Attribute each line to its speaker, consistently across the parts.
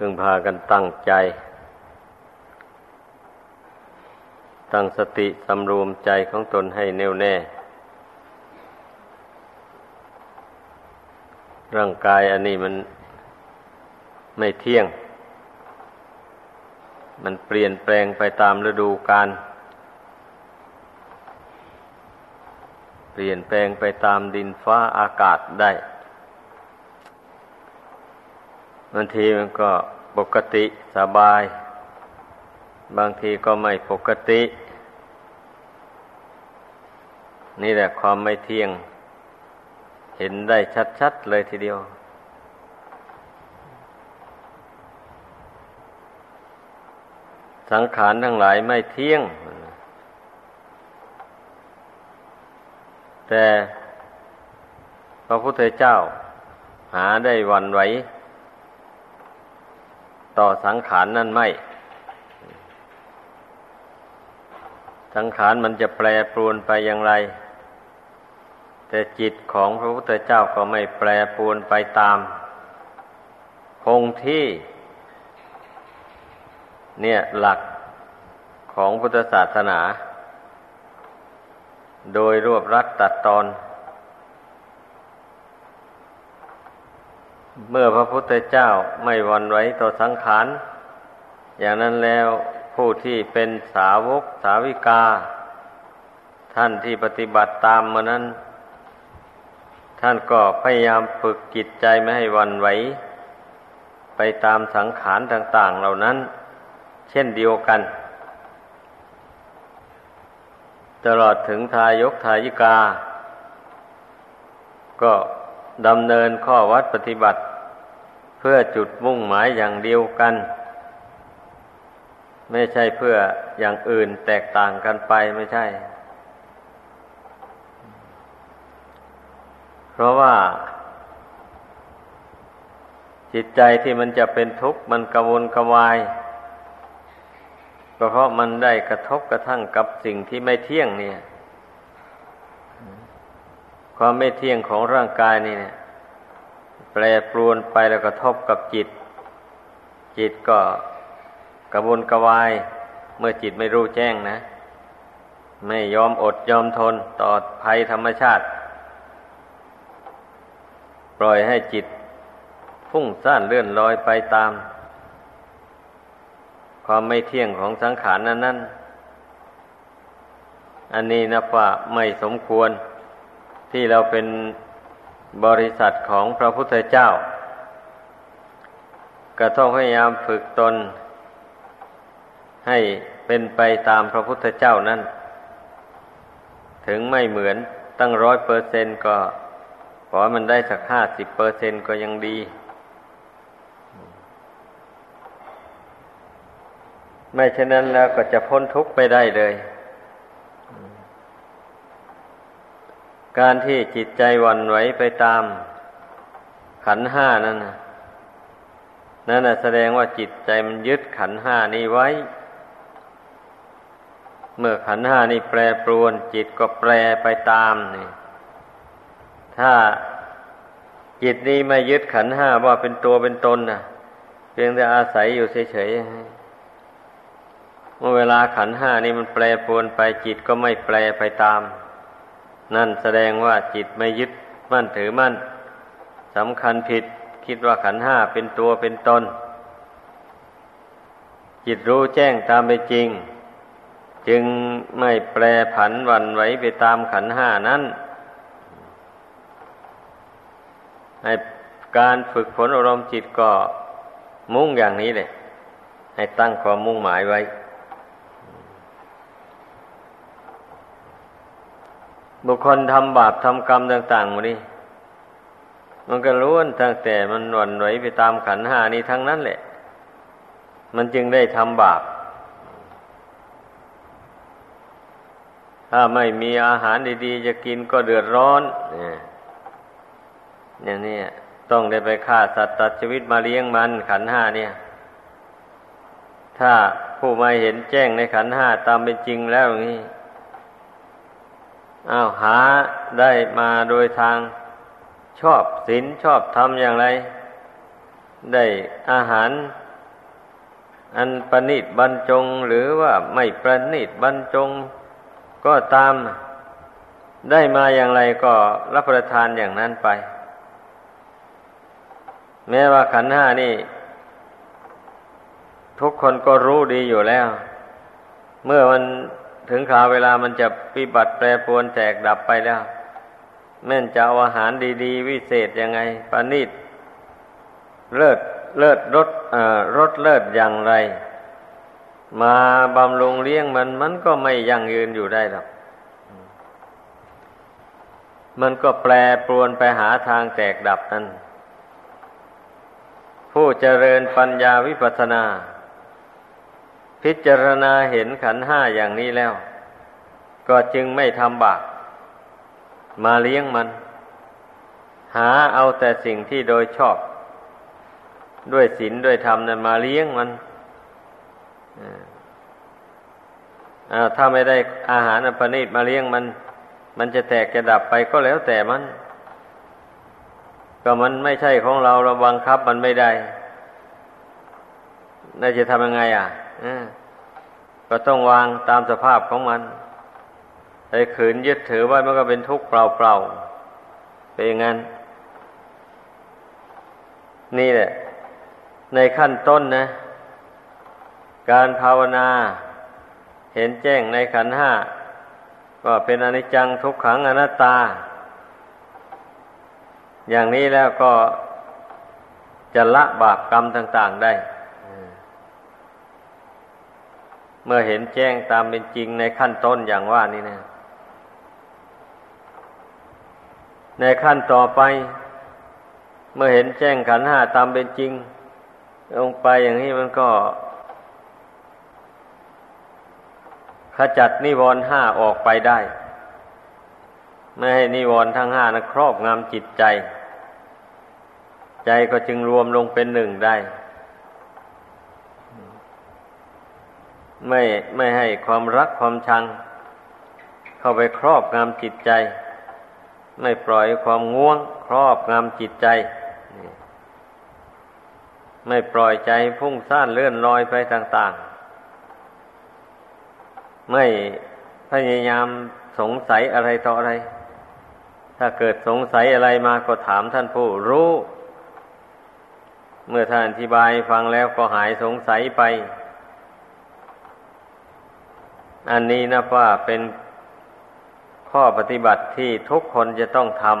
Speaker 1: พึงพากันตั้งใจ ตั้งสติสำรวมใจของตนให้แน่วแน่ ร่างกายอันนี้มันไม่เที่ยง มันเปลี่ยนแปลงไปตามฤดูกาลเปลี่ยนแปลงไปตามดินฟ้าอากาศได้ บางทีมันก็ปกติสบาย บางทีก็ไม่ปกติ นี่แหละความไม่เที่ยง เห็นได้ชัดๆเลยทีเดียว สังขารทั้งหลายไม่เที่ยง แต่พระพุทธเจ้าหาได้วันไหว ต่อสังขารนนั่นไม่ สังขารมันจะแปรปรวนไปอย่างไร แต่จิตของพระพุทธเจ้าก็ไม่แปรปรวนไปตาม คงที่ เนี่ยหลักของพุทธศาสนา โดยรวบรัดตัดตอน เมื่อพระพุทธเจ้าไม่วันไหวต่อสังขาร อย่างนั้นแล้วผู้ที่เป็นสาวกสาวิกา ท่านที่ปฏิบัติตามมานั้น ท่านก็พยายามฝึกจิตใจไม่ให้วันไหว ไปตามสังขารต่างๆเหล่านั้น เช่นเดียวกัน ตลอดถึงทายกทายิกา ก็ดำเนินข้อวัดปฏิบัติ เพื่อจุดมุ่งหมายอย่างเดียวกัน ไม่ใช่เพื่ออย่างอื่นแตกต่างกันไปไม่ใช่ เพราะว่า จิตใจที่มันจะเป็นทุกข์มันกระวนกระวายก็เพราะมันได้กระทบกระทั่งกับสิ่งที่ไม่เที่ยงเนี่ย ความไม่เที่ยงของร่างกายนี่เนี่ย แปรปรวนไปแล้วกระทบกับจิต จิตก็กระวนกระวาย เมื่อจิตไม่รู้แจ้งนะ ไม่ยอมอดยอมทนต่อภัยธรรมชาติ ปล่อยให้จิตฟุ้งซ่านเลื่อนลอยไปตาม ความไม่เที่ยงของสังขารนั้นนั้นอันนี้นะว่าไม่สมควรที่เราเป็น บริษัทของพระพุทธเจ้า ก็ต้องพยายามฝึกตน ให้เป็นไปตามพระพุทธเจ้านั้น ถึงไม่เหมือนตั้งร้อยเปอร์เซนก็ขอมันได้สักห้าสิบเปอร์เซนก็ยังดี ไม่เช่นนั้นแล้วก็จะพ้นทุกข์ไปได้เลย การที่จิตใจวันไหวไปตาม ขันห้านั่นนะนั่นนะแสดงว่าจิตใจมันยึดขันห้านี้ไว้ เมื่อขันห้านี้แปรปรวน จิตก็แปรไปตามนี่ ถ้าจิตนี้ไม่ยึดขันห้าว่าเป็นตัวเป็นตนนะเพียงแต่อาศัยอยู่เฉยๆเมื่อเวลาขันห้านี้มันแปรปรวนไปจิตก็ไม่แปรไปตาม นั่นแสดงว่าจิตไม่ยึดมั่นถือมั่นสำคัญผิด คิดว่าขันห้าเป็นตัวเป็นตน จิตรู้แจ้งตามไปจริง จึงไม่แปรผันวันไหวไปตามขันห้านั้นให้การฝึกฝนอารมณ์จิตก็มุ่งอย่างนี้เลยให้ตั้งความมุ่งหมายไว้ บุคคลทำบาปทำกรรมต่างๆมานี่มันก็ล้วนตั้งแต่มันหวนไหวไปตามขันหานี้ทั้งนั้นแหละ มันจึงได้ทำบาป ถ้าไม่มีอาหารดีๆ จะกินก็เดือดร้อนอย่างนี้ต้องได้ไปฆ่าสัตว์ตัดชีวิตมาเลี้ยงมันขันห้าเนี่ย ถ้าผู้ไม่เห็นแจ้งในขันห้าตามเป็นจริงแล้วนี้ อ้าวหาได้มาโดยทางชอบศีลชอบทำอย่างไร ได้อาหาร อันประณีตบรรจงหรือว่าไม่ประณีตบรรจง ก็ตามได้มาอย่างไรก็รับประทานอย่างนั้นไป แม้ว่าขันห้านี่ ทุกคนก็รู้ดีอยู่แล้ว เมื่อมัน ถึงข่าวเวลามันจะปิบัติแปรปรวนแตกดับไปแล้ว แม่นจะเอาอาหารดีๆ วิเศษยังไงปานิดเลิศเลิศรสรสเลิศอย่างไร มาบำรุงเลี้ยงมันมันก็ไม่ยั่งยืนอยู่ได้หรอกมันก็แปรปรวนไปหาทางแตกดับนั้น ผู้เจริญปัญญาวิปัสสนา พิจารณาเห็นขันห้าอย่างนี้แล้ว ก็จึงไม่ทำบาปมาเลี้ยงมัน หาเอาแต่สิ่งที่โดยชอบ ด้วยศีลด้วยธรรมนั้นมาเลี้ยงมันถ้าไม่ได้อาหารอภนิตมาเลี้ยงมัน มันจะแตกจะดับไปก็แล้วแต่มัน ก็มันไม่ใช่ของเราเราบังคับมันไม่ได้น่าจะทำยังไง อะ ก็ต้องวางตามสภาพของมันไอ้ขืนยึดถือไว่ามันก็เป็นทุกข์เปล่าๆเป็นอย่างนั้น นี่แหละ ในขั้นต้นนะ การภาวนา เห็นแจ้งในขันห้าก็เป็นอนิจจังทุกขังอนัตตา อย่างนี้แล้วก็จะละบาปกรรมต่าง ๆได้ เมื่อเห็นแจ้งตามเป็นจริงในขั้นต้นอย่างว่านี้นะในขั้นต่อไป เมื่อเห็นแจ้งขันห้าตามเป็นจริง ลงไปอย่างนี้มันก็ขจัดนิวรณ์ห้าออกไปได้ ไม่ให้นิวรณ์ทั้งห้านะครอบงำจิตใจ ใจก็จึงรวมลงเป็นหนึ่งได้ ไม่ไม่ให้ความรักความชัง เข้าไปครอบงำจิตใจ ไม่ปล่อยความง่วง ครอบงำจิตใจ ไม่ปล่อยใจพุ่งซ่านเลื่อนลอยไปต่างๆ ไม่พยายามสงสัยอะไรต่ออะไร ถ้าเกิดสงสัยอะไรมาก็ถามท่านผู้รู้ เมื่อท่านอธิบายฟังแล้วก็หายสงสัยไป อันนี้นะว่าเป็นข้อปฏิบัติที่ทุกคนจะต้องทำ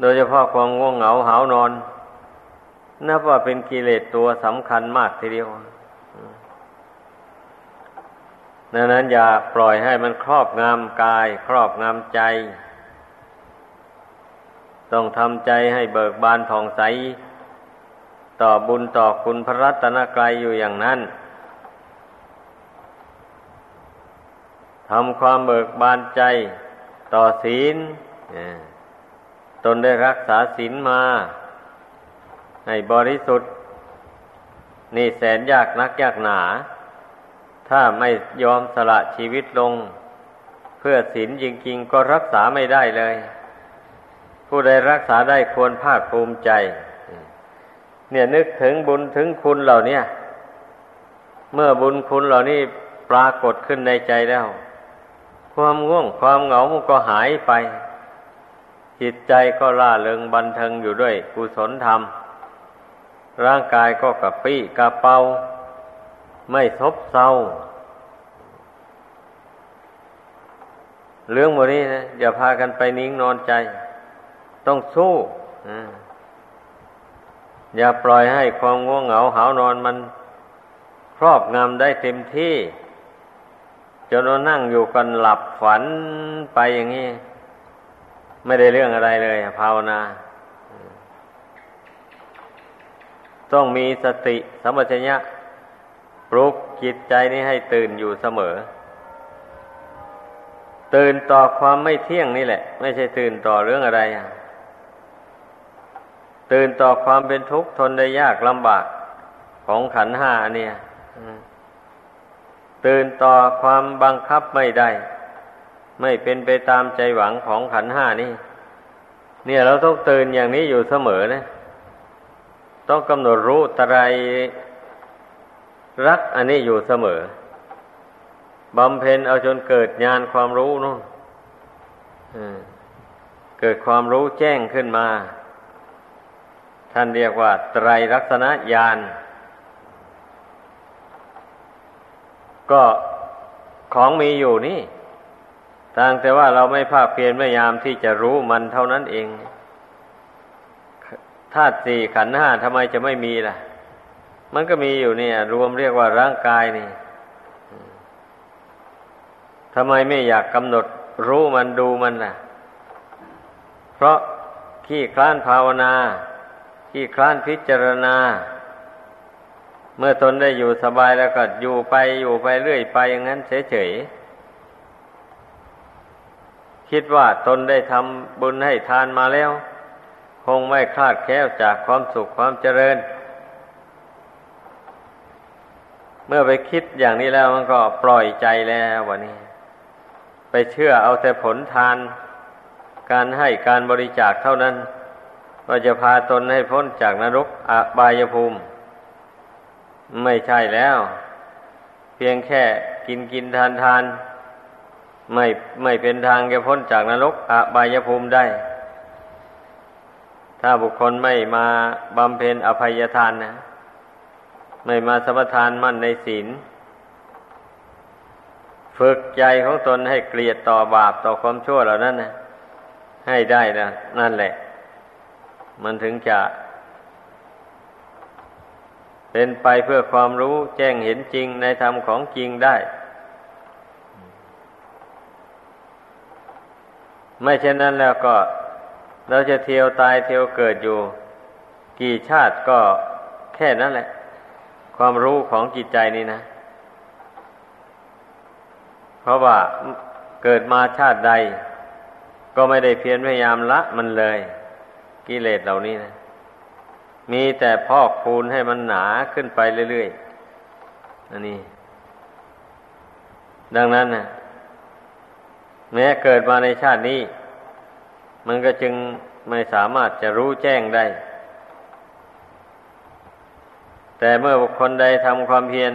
Speaker 1: โดยเฉพาะความง่วงเหงาหานอน นับว่าเป็นกิเลสตัวสำคัญมากทีเดียวดังนั้นอย่าปล่อยให้มันครอบงำกาย ครอบงำใจ ต้องทำใจให้เบิกบานผ่องใส ต่อบุญต่อคุณพระรัตนกรายอยู่อย่างนั้นทำความเบิกบานใจต่อศีลตนได้รักษาศีลมาให้บริสุทธิ์ นี่แสนยากนักยากหนา ถ้าไม่ยอมสละชีวิตลง เพื่อศีลจริงๆ ก็รักษาไม่ได้เลย ผู้ใดรักษาได้ควรภาคภูมิใจ เนี่ยนึกถึงบุญถึงคุณเหล่านี้เมื่อบุญคุณเหล่านี้ปรากฏขึ้นในใจแล้ว ความง่วงความเหงามันก็หายไป จิตใจก็ล่าเริงบันเทิงอยู่ด้วยกุศลธรรม ร่างกายก็กระปี้กระเป๋าไม่ทบเศร้าเรื่องโมนี้นะอย่าพากันไปนิ่งนอนใจ ต้องสู้อ อย่าปล่อยให้ความง่วงเหงาหานอนมันครอบงำได้เต็มที่จนเรานั่งอยู่กันหลับฝันไปอย่างนี้ ไม่ได้เรื่องอะไรเลยภาวนา ต้องมีสติสัมปชัญญะปลุกจิตใจนี้ให้ตื่นอยู่เสมอ ตื่นต่อความไม่เที่ยงนี่แหละ ไม่ใช่ตื่นต่อเรื่องอะไร ตื่นต่อความเป็นทุกข์ทนได้ยากลำบากของขันห้าเนี่ยตื่นต่อความบังคับไม่ได้ ไม่เป็นไปตามใจหวังของขันห้านี่ เนี่ยเราต้องตื่นอย่างนี้อยู่เสมอนะ ต้องกำหนดรู้ตรายรักอันนี้อยู่เสมอบำเพ็ญเอาจนเกิดญาณความรู้นู่นเกิดความรู้แจ้งขึ้นมา ท่านเรียกว่า ไตรลักษณญาณก็ของมีอยู่นี่ต่างแต่ว่าเราไม่ภาคเพียรพยายามที่จะรู้มันเท่านั้นเองธาตุสี่ขันธ์ห้าทำไมจะไม่มีล่ะ มันก็มีอยู่เนี่ย รวมเรียกว่าร่างกายนี่ทำไมไม่อยากกำหนดรู้มันดูมันล่ะ เพราะขี้คลานภาวนา ขี้คลานพิจารณา เมื่อตนได้อยู่สบายแล้วก็อยู่ไปอยู่ไปเรื่อยไปอย่างนั้นเฉยๆคิดว่าตนได้ทำบุญให้ทานมาแล้ว คงไม่คลาดแคล้วจากความสุขความเจริญ เมื่อไปคิดอย่างนี้แล้วมันก็ปล่อยใจแล้ววันนี้ ไปเชื่อเอาแต่ผลทาน การให้การบริจาคเท่านั้น ว่าจะพาตนให้พ้นจากนรกอบายภูมิ ไม่ใช่แล้ว เพียงแค่กินกินทานทานไม่ไม่เป็นทางจะพ้นจากนรกอบายภูมิได้ ถ้าบุคคลไม่มาบำเพ็ญอภัยทานนะ ไม่มาสมทานมั่นในศีล ฝึกใจของตนให้เกลียดต่อบาปต่อความชั่วเหล่านั้นนะให้ได้นะนั่นแหละ มันถึงจะ เป็นไปเพื่อความรู้แจ้งเห็นจริงในธรรมของจริงได้ ไม่เช่นนั้นแล้วก็ เราจะเที่ยวตายเที่ยวเกิดอยู่ กี่ชาติก็แค่นั้นแหละ ความรู้ของจิตใจนี่นะ เพราะว่าเกิดมาชาติใด ก็ไม่ได้เพียรพยายามละมันเลย กิเลสเหล่านี้นะ มีแต่พอกพูนให้มันหนาขึ้นไปเรื่อยๆอันนี้ ดังนั้นนะแม้เกิดมาในชาตินี้ มันก็จึงไม่สามารถจะรู้แจ้งได้ แต่เมื่อบุคคลใดทำความเพียร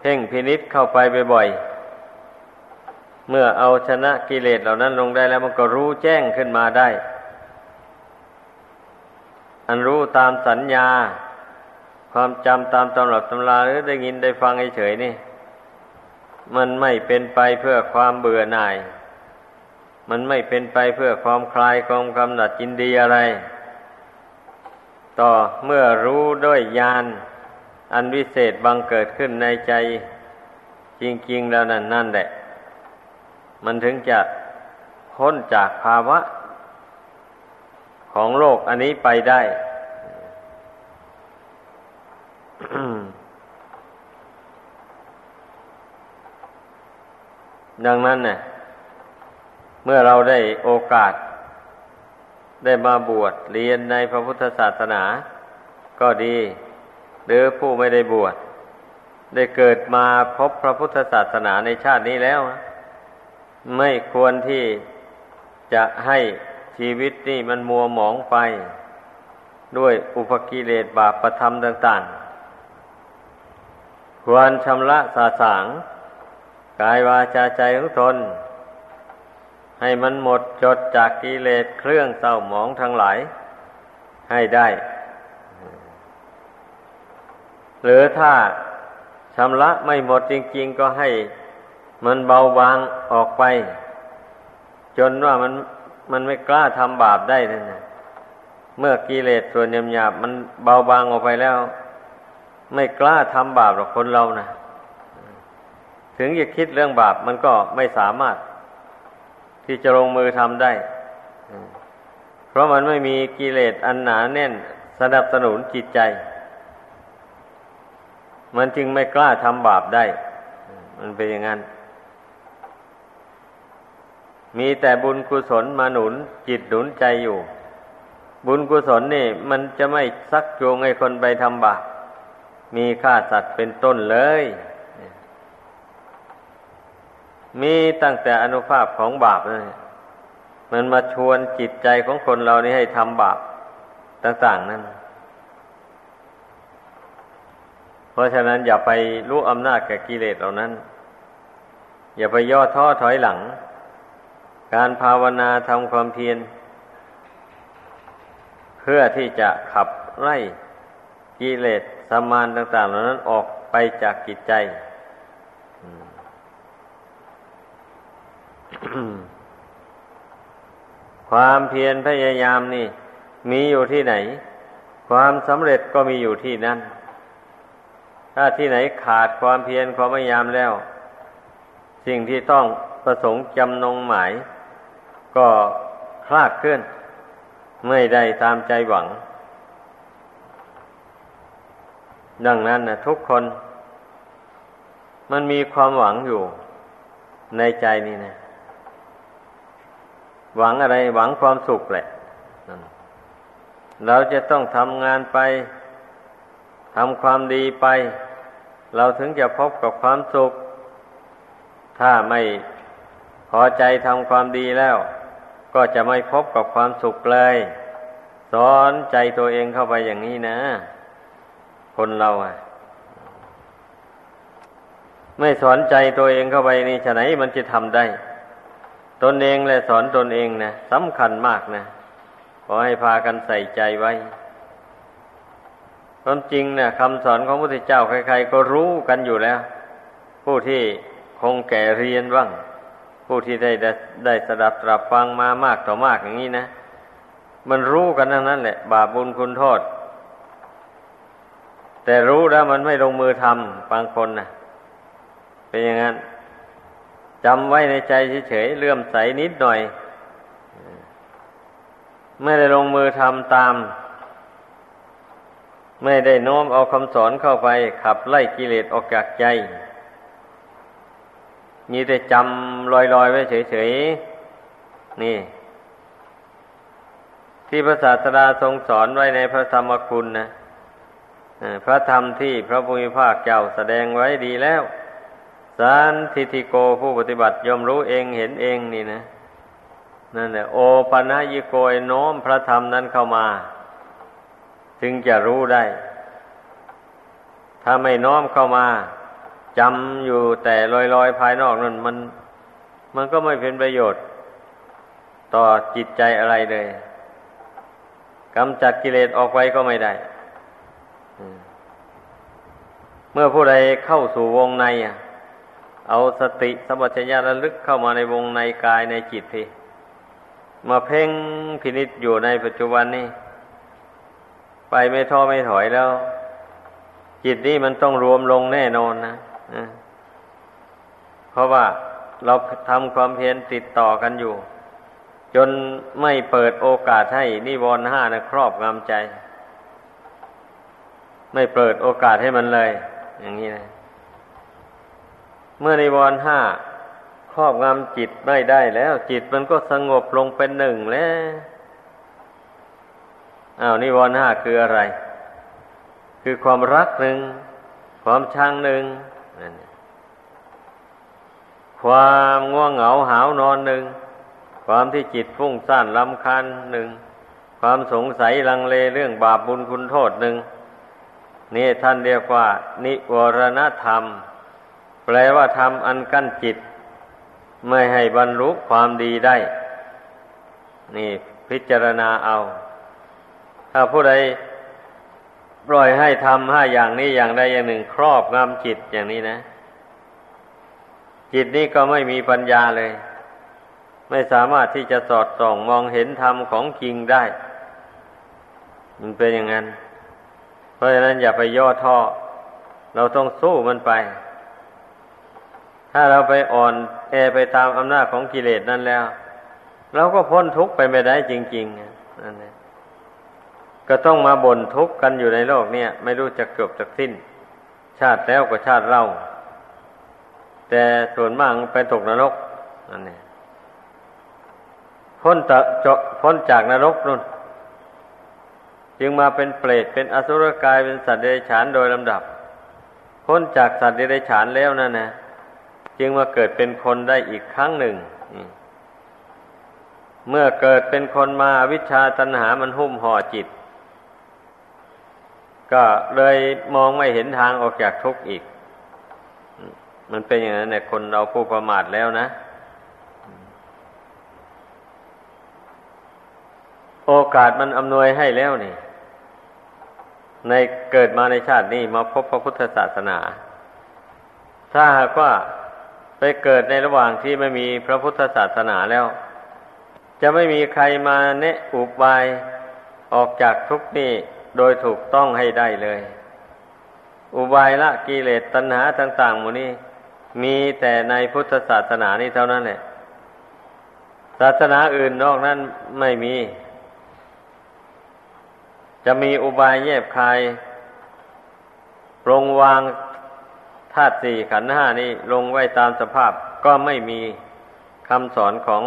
Speaker 1: เพ่งพินิษเข้าไปบ่อยๆเมื่อเอาชนะกิเลสเหล่านั้นลงได้แล้วมันก็รู้แจ้งขึ้นมาได้ อันรู้ตามสัญญา ความจำตามตำรับตำราหรือได้ยินได้ฟังเฉยๆนี่ มันไม่เป็นไปเพื่อความเบื่อหน่าย มันไม่เป็นไปเพื่อความคลายความกำหนัดจินดีอะไร ต่อเมื่อรู้ด้วยญาณอันวิเศษบังเกิดขึ้นในใจ จริง ๆ แล้วนั่นนั่นแหละ มันถึงจะพ้นจากภาวะ ของโลกอันนี้ไปได้ ดังนั้นเนี่ยเมื่อเราได้โอกาส ได้มาบวชเรียนในพระพุทธศาสนา ก็ดี หรือผู้ไม่ได้บวชได้เกิดมาพบพระพุทธศาสนาในชาตินี้แล้ว ไม่ควรที่จะให้ ชีวิตนี่มันมัวหมองไป ด้วยอุปกิเลสบาปประธรรมต่างๆ ควรชำระสาสาง กายวาจาใจของตนให้มันหมดจดจากกิเลสเครื่องเศร้าหมองทั้งหลาย ให้ได้ หรือถ้าชำระไม่หมดจริง ๆ ก็ให้มันเบาบางออกไป จนว่ามัน มันไม่กล้าทำบาปได้นั่นนะเมื่อกิเลสส่วนหยาบมันเบาบางออกไปแล้ว ไม่กล้าทำบาปหรอกคนเรานะถึงจะคิดเรื่องบาปมันก็ไม่สามารถ ที่จะลงมือทำได้ เพราะมันไม่มีกิเลสอันหนาแน่นสนับสนุนจิตใจ มันจึงไม่กล้าทำบาปได้ มันเป็นอย่างนั้น มีแต่บุญกุศลมาหนุนจิตหนุนใจอยู่ บุญกุศลนี่ มันจะไม่ซักจูงให้คนไปทำบาปมีฆ่าสัตว์เป็นต้นเลย มีตั้งแต่อนุภาพของบาปเลยมันมาชวนจิตใจของคนเรานี่ให้ทำบาปต่างๆนั่น เพราะฉะนั้นอย่าไปรู้อำนาจแก่กิเลสเหล่านั้น อย่าไปย่อท้อถอยหลัง การภาวนาทำความเพียร เพื่อที่จะขับไล่กิเลสสมานต่างๆเหล่านั้นออกไปจากกิจใจ ความเพียรพยายามนี่ มีอยู่ที่ไหน ความสำเร็จก็มีอยู่ที่นั่น ถ้าที่ไหนขาดความเพียรความพยายามแล้ว สิ่งที่ต้องประสงค์จำนงหมาย ก็คลาดเคลื่อน ไม่ได้ตามใจหวัง ดังนั้นนะทุกคน มันมีความหวังอยู่ในใจนี่นะ หวังอะไรหวังความสุขแหละ เราจะต้องทำงานไปทำความดีไป เราถึงจะพบกับความสุข ถ้าไม่พอใจทำความดีแล้ว ก็จะไม่พบกับความสุขเลย สอนใจตัวเองเข้าไปอย่างนี้นะ คนเราอะ ไม่สอนใจตัวเองเข้าไปนี่ฉะไหนมันจะทำได้ ตนเองและสอนตนเองนะสำคัญมากนะขอให้พากันใส่ใจไว้ความจริงเนี่ยคำสอนของพระพุทธเจ้าใครๆก็รู้กันอยู่แล้ว ผู้ที่คงแก่เรียนบ้าง ผู้ที่ได้ได้สดับตรับฟังมามากต่อมากอย่างนี้นะ มันรู้กันทั้งนั้นแหละ บาปบุญคุณโทษ แต่รู้แล้วมันไม่ลงมือทำบางคนนะเป็นอย่างนั้นจำไว้ในใจเฉยๆเลื่อมใสนิดหน่อย ไม่ได้ลงมือทำตาม ไม่ได้น้อมเอาคำสอนเข้าไป ขับไล่กิเลสออกจากใจ มีแต่จำลอยๆไว้เฉยๆ นี่ ที่พระศาสดาทรงสอนไว้ในพระธรรมคุณนะพระธรรมที่พระพุทธภาคเจ้าแสดงไว้ดีแล้วสารทิติโกผู้ปฏิบัติยอมรู้เองเห็นเองนี่นะนั่นแหละโอปัญญิโกยโน้มพระธรรมนั้นเข้ามา จึงจะรู้ได้ ถ้าไม่น้อมเข้ามา จำอยู่แต่ลอยๆภายนอกนั่นมัน มันก็ไม่เป็นประโยชน์ ต่อจิตใจอะไรเลยกำจัดกิเลสออกไปก็ไม่ได้ เมื่อผู้ใดเข้าสู่วงในเอาสติสัมัชัญญาระลึกเข้ามาในวงในกายในจิตทีมาเพ่งพินิษอยู่ในปัจจุบันนี้ ไปไม่ท้อไม่ถอยแล้ว จิตนี้มันต้องรวมลงแน่นอนนะ เพราะว่าเราทำความเพียรติดต่อกันอยู่ จนไม่เปิดโอกาสให้นิวรณ์ห้านะครอบงำใจ ไม่เปิดโอกาสให้มันเลย อย่างนี้นะ เมื่อนิวรณ์ห้าครอบงำจิตไม่ได้แล้ว จิตมันก็สงบลงเป็นหนึ่งแล้วอ้าวนิวรณ์ห้าคืออะไร คือความรักหนึ่ง ความชังหนึ่ง ความง่วงเหงาหาวนอนหนึ่ง ความที่จิตฟุ้งซ่านลำคันหนึ่ง ความสงสัยลังเลเรื่องบาปบุญคุณโทษหนึ่งนี่ท่านเรียกว่า นิวรณธรรม แปลว่าธรรมอันกั้นจิต ไม่ให้บรรลุความดีได้ นี่พิจารณาเอา ถ้าผู้ใด ปล่อยให้ทำห้าอย่างนี้อย่างใดอย่างหนึ่ง ครอบงำจิตอย่างนี้นะ จิตนี้ก็ไม่มีปัญญาเลย ไม่สามารถที่จะสอดส่องมองเห็นธรรมของจริงได้ มันเป็นอย่างนั้น เพราะฉะนั้นอย่าไปย่อท้อเราต้องสู้มันไป ถ้าเราไปอ่อนแอไปตามอำนาจของกิเลสนั่นแล้ว เราก็พ้นทุกข์ไปไม่ได้จริงๆนั่นแหละ ก็ต้องมาบ่นทุกข์กันอยู่ในโลกเนี่ยไม่รู้จะจบจากสิ้น ชาติแล้วก็ชาติเล่า แต่ส่วนมากไปตกนรกนั่นเองพ้นตะจาะพ้นจากนรกนู่น จึงมาเป็นเปรตเป็นอสุรกายเป็นสัตว์เดรัจฉานโดยลำดับ พ้นจากสัตว์เดรัจฉานแล้วนั่นนะจึงมาเกิดเป็นคนได้อีกครั้งหนึ่งเมื่อเกิดเป็นคนมาวิชาตัณหามันหุ้มห่อจิต ก็เลยมองไม่เห็นทางออกจากทุกข์อีก มันเป็นอย่างนั้นเนี่ยคนเราผู้ประมาทแล้วนะ โอกาสมันอำนวยให้แล้วนี่ ในเกิดมาในชาตินี้มาพบพระพุทธศาสนา ถ้าหากว่าไปเกิดในระหว่างที่ไม่มีพระพุทธศาสนาแล้ว จะไม่มีใครมาเนะอุบายออกจากทุกข์นี้ โดยถูกต้องให้ได้เลย อุบายละกิเลสตัณหาต่าง ๆ หมดนี้มีแต่ในพุทธศาสนานี้เท่านั้นแหละ ศาสนาอื่นนอกนั้นไม่มี จะมีอุบายแยบคายปรงวางธาตุสี่ขันธ์ห้านี้ลงไว้ตามสภาพก็ไม่มีคำสอนของ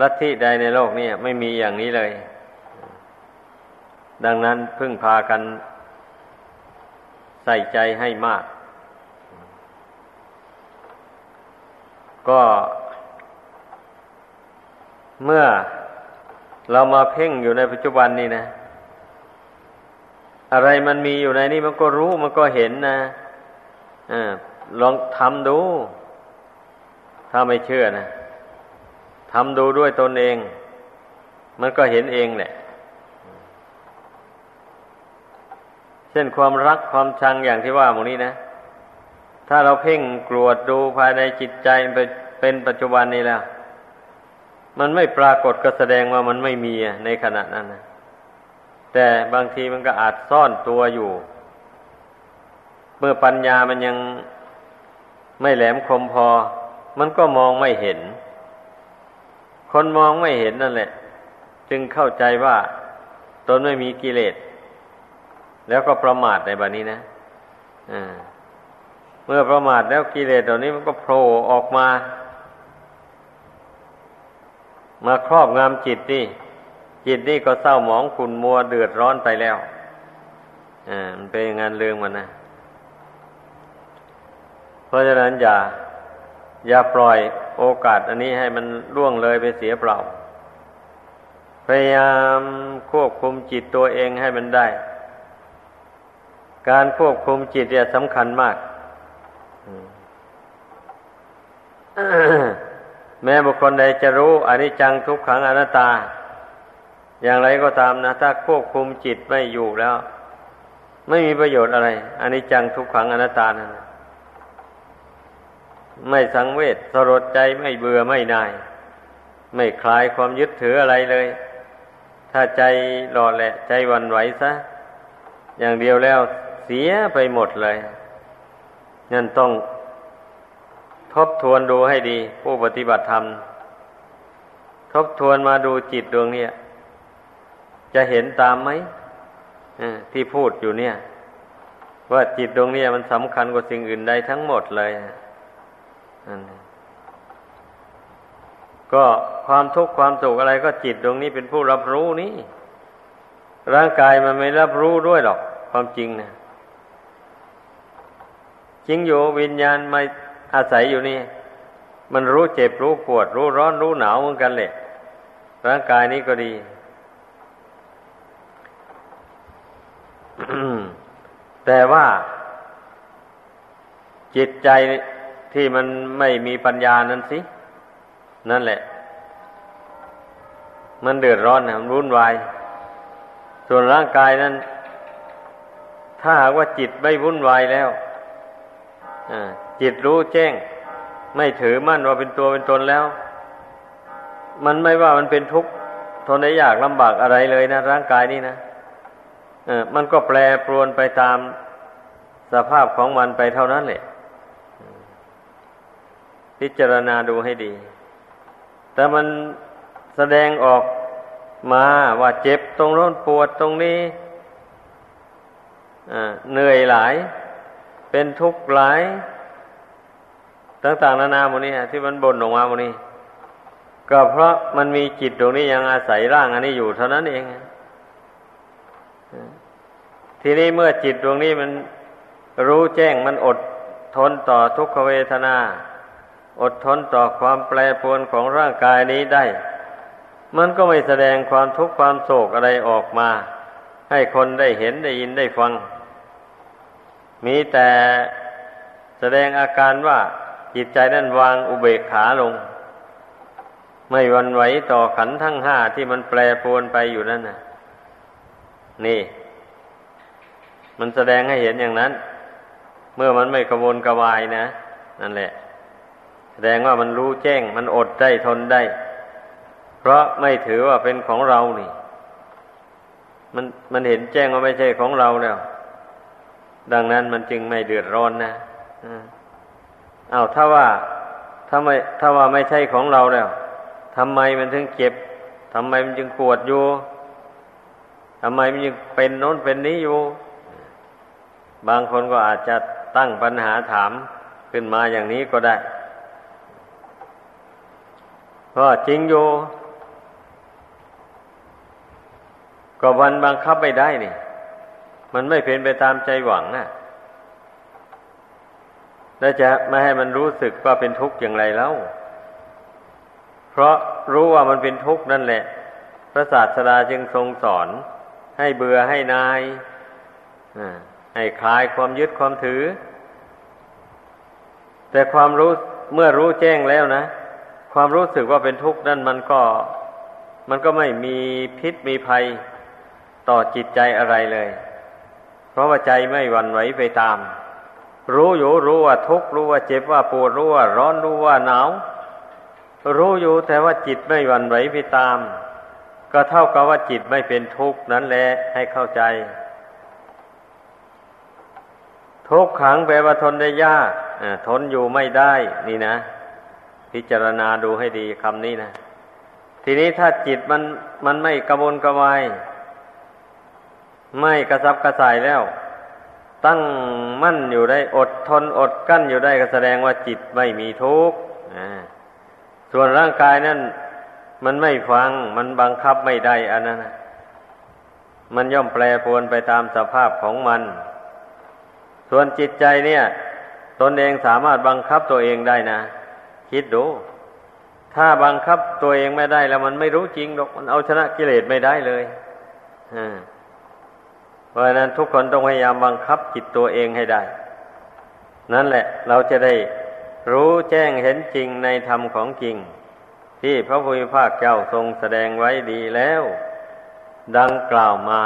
Speaker 1: ลัทธิใดในโลกนี้ไม่มีอย่างนี้เลย ดังนั้นพึ่งพากันใส่ใจให้มาก ก็เมื่อเรามาเพ่งอยู่ในปัจจุบันนี้นะ อะไรมันมีอยู่ในนี้มันก็รู้มันก็เห็นนะอลองทำดู ถ้าไม่เชื่อนะทำดูด้วยตนเอง มันก็เห็นเองแหละ ช่นความรักความชังอย่างที่ว่าหมนี้นะ ถ้าเราเพ่งกรวดดูภายในจิตใจเป็นปัจจุบันนี้แล้ว มันไม่ปรากฏก็แสดงว่ามันไม่มีในขณะนั้นนะแต่บางทีมันก็อาจซ่อนตัวอยู่ เมื่อปัญญามันยังไม่แหลมคมพอ มันก็มองไม่เห็น คนมองไม่เห็นนั่นแหละ จึงเข้าใจว่าตนไม่มีกิเลส แล้วก็ประมาทในบัดนี้นะเมื่อประมาทแล้วกิเลสตัวนี้มันก็โผล่ออกมา มาครอบงำจิตนี่จิตนี่ก็เศร้าหมองขุ่นมัวเดือดร้อนไปแล้วอ่ามันเป็นงานเรื่องมันนะเพราะฉะนั้นอย่า อย่าปล่อยโอกาสอันนี้ให้มันล่วงเลยไปเสียเปล่า พยายามควบคุมจิตตัวเองให้มันได้ การควบคุมจิตเนี่ยสำคัญมาก แม้บุคคลใดจะรู้อนิจจังทุกขังอนัตตา อย่างไรก็ตามนะ ถ้าควบคุมจิตไม่อยู่แล้ว ไม่มีประโยชน์อะไรอนิจจังทุกขังอนัตตานั้นไม่สังเวชสลดใจไม่เบื่อไม่นาย ไม่คลายความยึดถืออะไรเลย ถ้าใจหล่อแหละ ใจวันไหวซะอย่างเดียวแล้ว เสียไปหมดเลยนั่นต้องทบทวนดูให้ดี ผู้ปฏิบัติธรรม ทบทวนมาดูจิตดวงนี้จะเห็นตามไหมที่พูดอยู่เนี่ย ว่าจิตดวงนี้มันสำคัญกว่าสิ่งอื่นใดทั้งหมดเลยก็ความทุกข์ความสุขอะไรก็จิตตรงนี้เป็นผู้รับรู้นี่ ร่างกายมันไม่รับรู้ด้วยหรอก ความจริงนะ จริงอยู่วิญญาณมาอาศัยอยู่นี่ มันรู้เจ็บรู้ปวด รู้ร้อนรู้หนาวเหมือนกันแหละร่างกายนี้ก็ดีแต่ว่า จิตใจที่มันไม่มีปัญญานั้นสิ นั่นแหละ มันเดือดร้อนนะมันวุ่นวาย ส่วนร่างกายนั้น ถ้าหากว่าจิตไม่วุ่นวายแล้ว จิตรู้แจ้ง ไม่ถือมั่นว่าเป็นตัวเป็นตนแล้ว มันไม่ว่ามันเป็นทุกข์ทนได้ยากลำบากอะไรเลยนะ ร่างกายนี้นะมันก็แปรปรวนไปตามสภาพของมันไปเท่านั้นแหละพิจารณาดูให้ดี แต่มันแสดงออกมาว่าเจ็บตรงโน้นปวดตรงนี้เหนื่อยหลาย เป็นทุกข์หลาย ต่างๆนานาโมนี้ที่มันบ่นออกมาโมนี้ ก็เพราะมันมีจิตตรงนี้ยังอาศัยร่างอันนี้อยู่เท่านั้นเองทีนี้เมื่อจิตดวงนี้มันรู้แจ้งมันอดทนต่อทุกขเวทนา อดทนต่อความแปรปรวนของร่างกายนี้ได้ มันก็ไม่แสดงความทุกข์ความโศกอะไรออกมา ให้คนได้เห็นได้ยินได้ฟัง มีแต่แสดงอาการว่าจิตใจนั้นวางอุเบกขาลง ไม่วันไหวต่อขันทั้งห้าที่มันแปรปรวนไปอยู่นั่นน่ะ นี่ มันแสดงให้เห็นอย่างนั้น เมื่อมันไม่กระวนกระวายนะ นั่นแหละ แสดงว่ามันรู้แจ้ง มันอดได้ทนได้ เพราะไม่ถือว่าเป็นของเรานี่ มันมันเห็นแจ้งว่าไม่ใช่ของเราแล้ว ดังนั้นมันจึงไม่เดือดร้อนนะอ้าวถ้าว่าถ้าไม่ถ้าว่าไม่ใช่ของเราแล้วทำไมมันถึงเจ็บทำไมมันจึงปวดอยู่ทำไมมันยังเป็นโน้นเป็นนี้อยู่ บางคนก็อาจจะตั้งปัญหาถามขึ้นมาอย่างนี้ก็ได้ ก็จริงอยู่ ก็วันบังคับไม่ได้นี่ มันไม่เป็นไปตามใจหวังนะ่ะแล้วจะไม่ให้มันรู้สึกว่าเป็นทุกข์อย่างไรแล้ว เพราะรู้ว่ามันเป็นทุกข์นั่นแหละ พระศาสดาจึงทรงสอน ให้เบื่อให้นายให้คลายความยึดความถือ แต่ความรู้เมื่อรู้แจ้งแล้วนะ ความรู้สึกว่าเป็นทุกข์นั่นมันก็ มันก็ไม่มีพิษมีภัยต่อจิตใจอะไรเลย เพราะว่าใจไม่หวั่นไหวไปตาม รู้อยู่รู้ว่าทุกข์รู้ว่าเจ็บว่าปวดรู้ว่าร้อนรู้ว่าหนาว รู้อยู่แต่ว่าจิตไม่หวั่นไหวไปตาม ก็เท่ากับว่าจิตไม่เป็นทุกข์นั้นแหละให้เข้าใจ ทุกขังแปลว่าทนได้ยากทนอยู่ไม่ได้ นี่นะ พิจารณาดูให้ดีคำนี้นะทีนี้ถ้าจิตมันมันไม่กระวนกระวาย ไม่กระซับกระส่ายแล้ว ตั้งมั่นอยู่ได้อดทนอดกั้นอยู่ได้ก็แสดงว่าจิตไม่มีทุกข์ส่วนร่างกายนั่นมันไม่ฟัง มันบังคับไม่ได้อันนั้นมันย่อมแปรปรวนไปตามสภาพของมัน ส่วนจิตใจเนี่ย ตนเองสามารถบังคับตัวเองได้นะ คิดดู ถ้าบังคับตัวเองไม่ได้แล้วมันไม่รู้จริงหรอก มันเอาชนะกิเลสไม่ได้เลยอ่า ราะนั้นทุกคนต้องพยายามบังคับจิตตัวเองให้ได้ นั่นแหละเราจะได้รู้แจ้งเห็นจริงในธรรมของจริง ที่พระพุทธภาคเจ้าทรงแสดงไว้ดีแล้ว ดังกล่าวมา